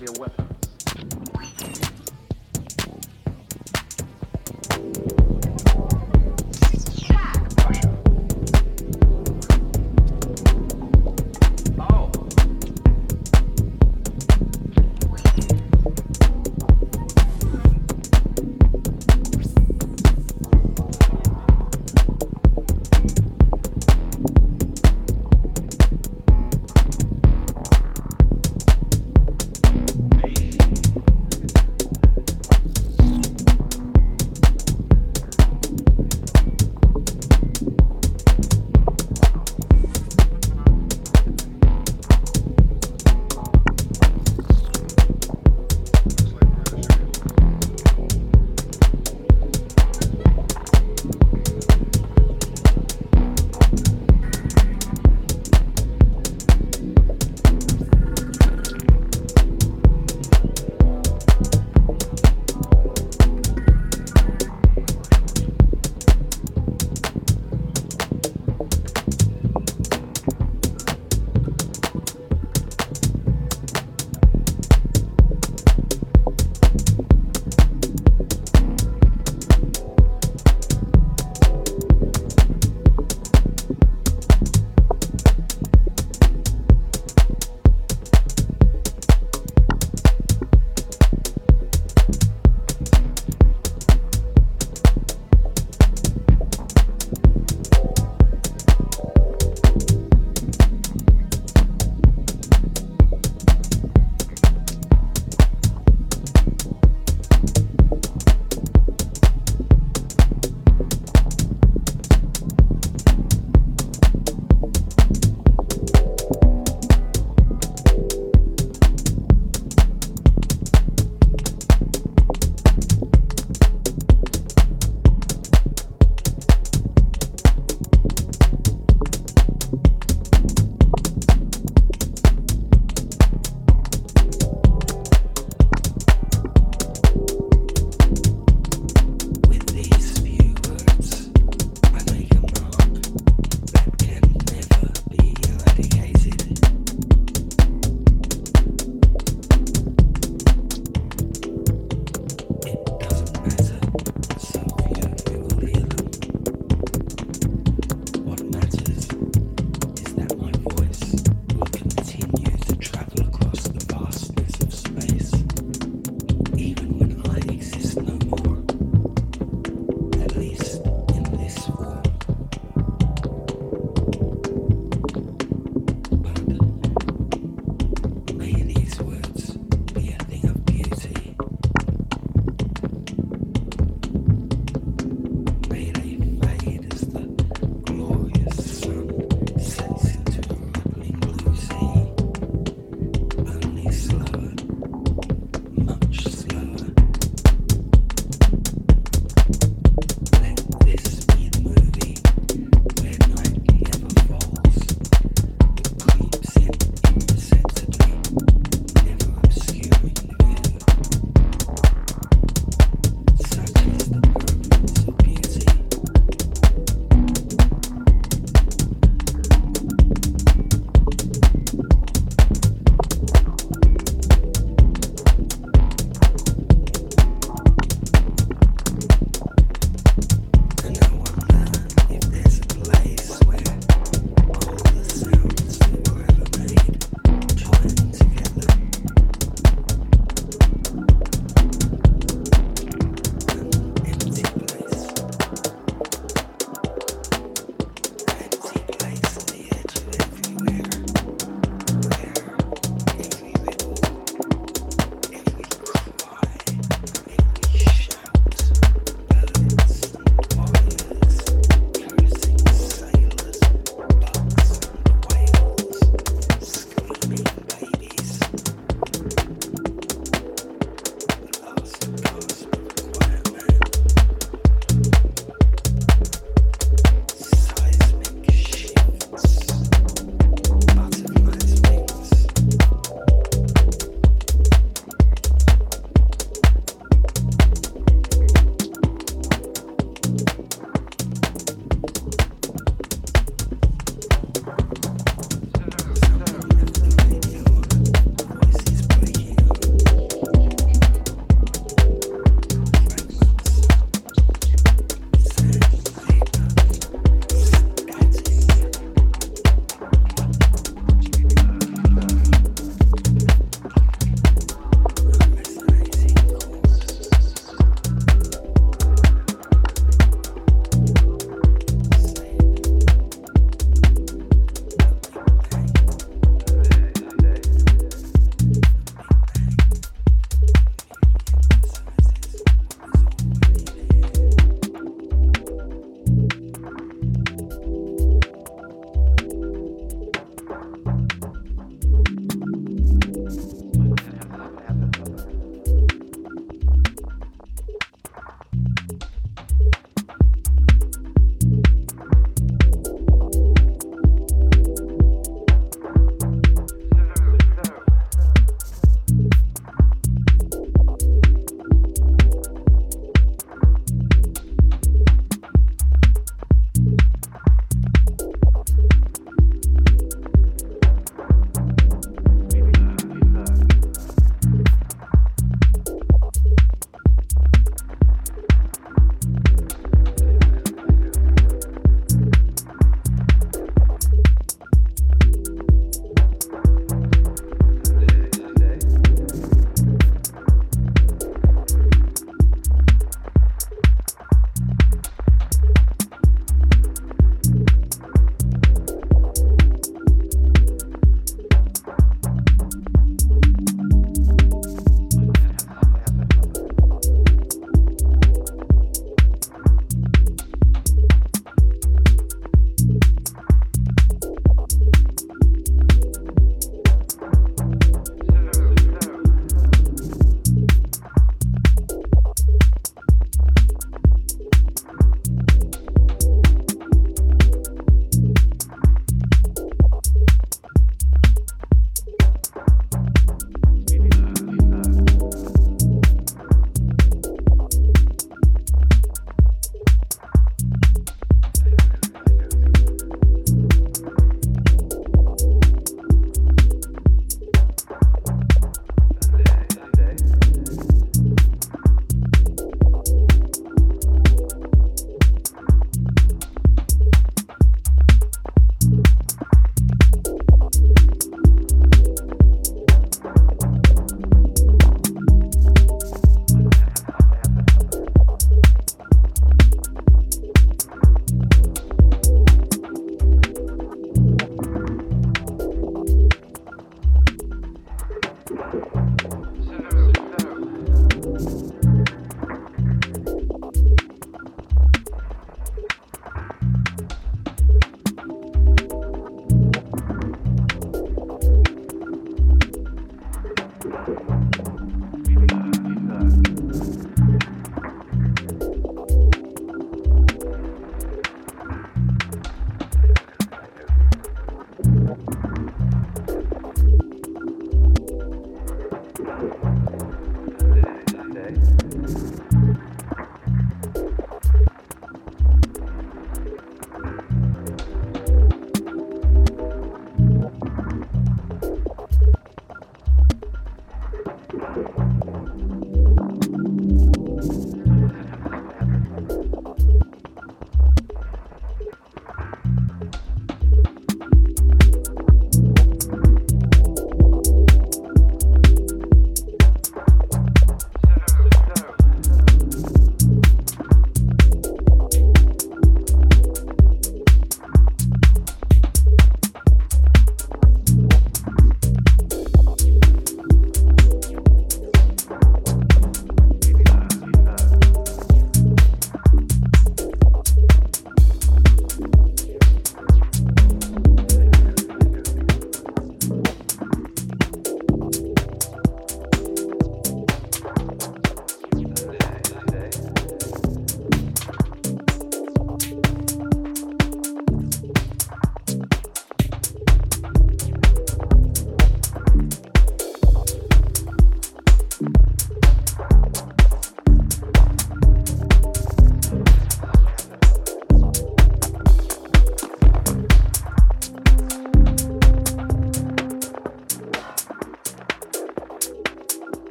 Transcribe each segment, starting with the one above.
be weapon.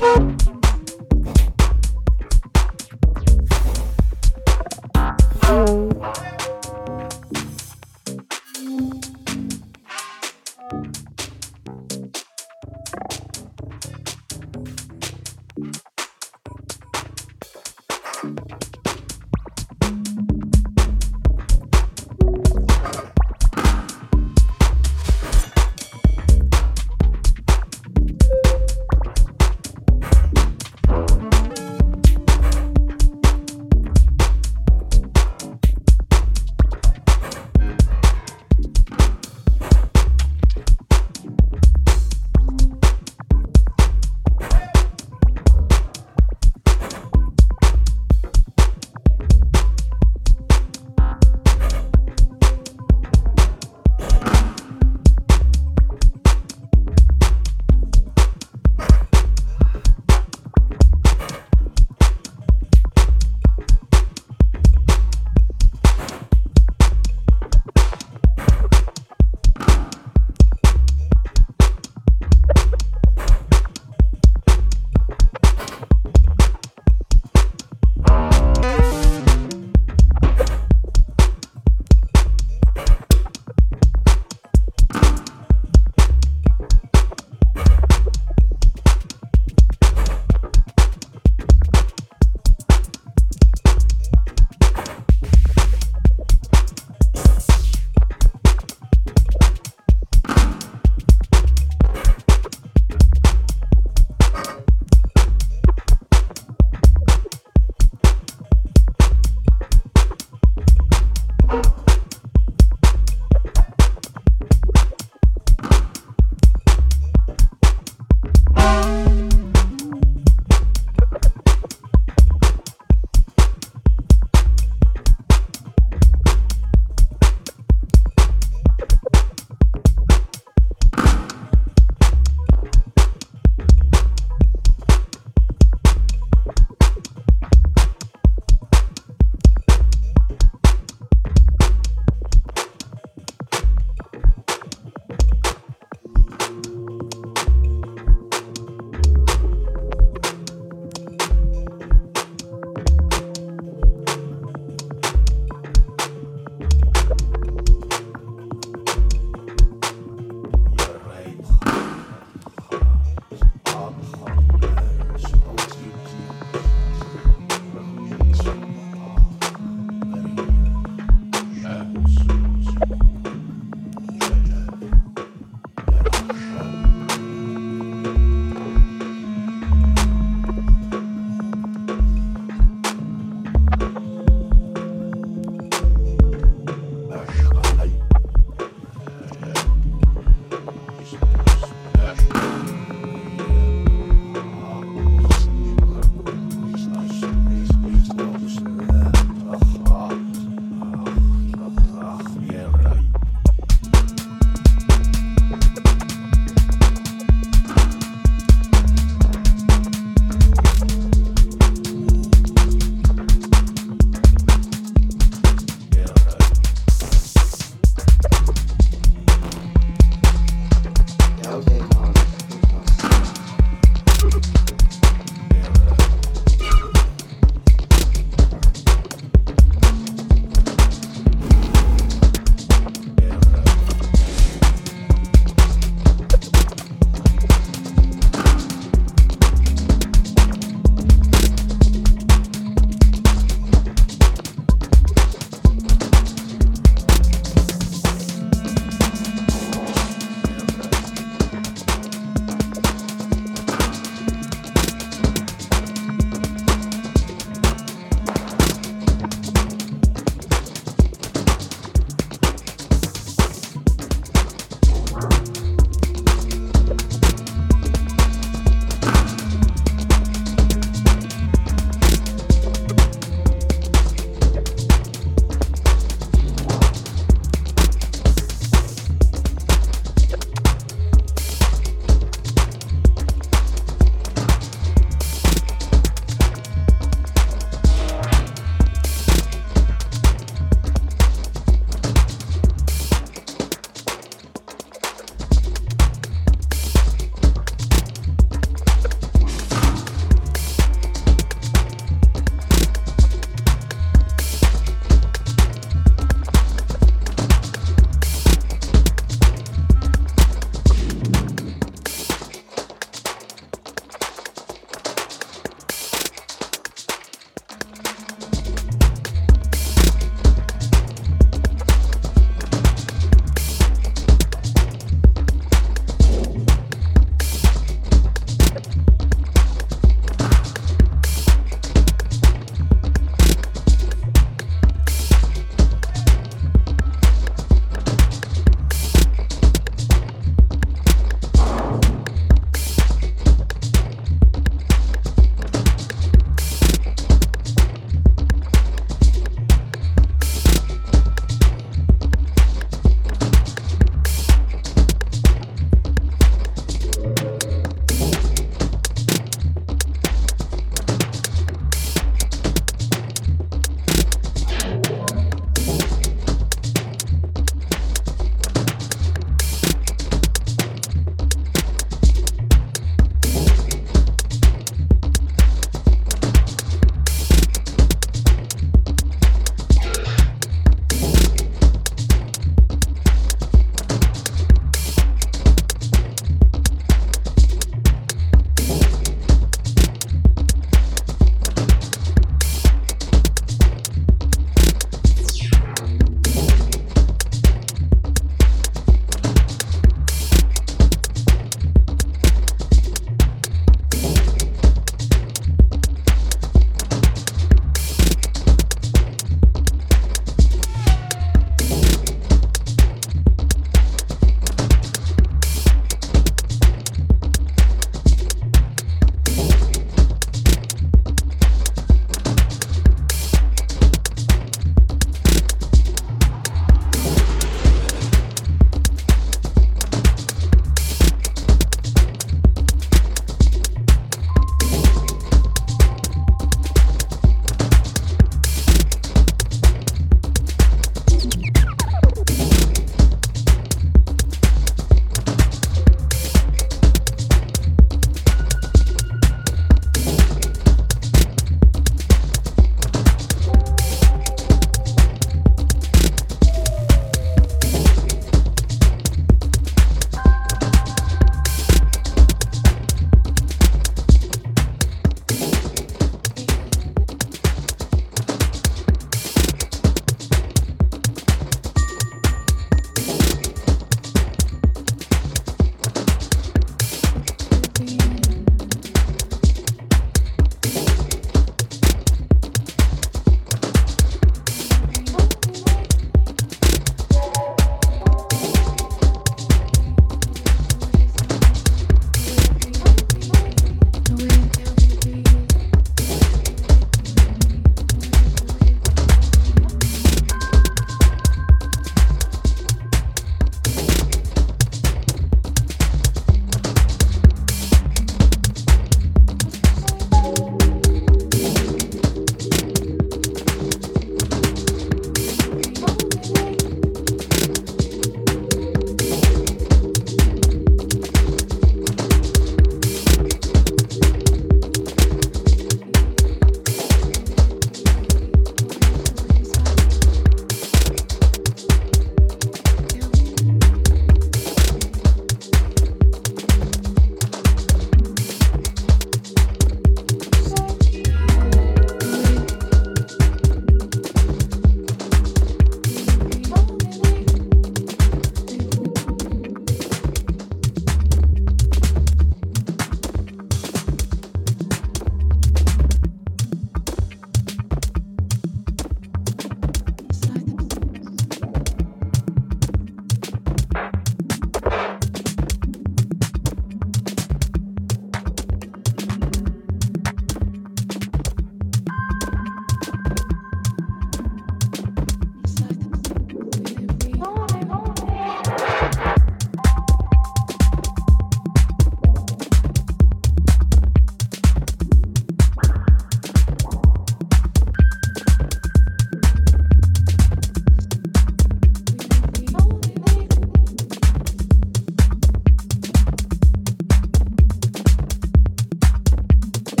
you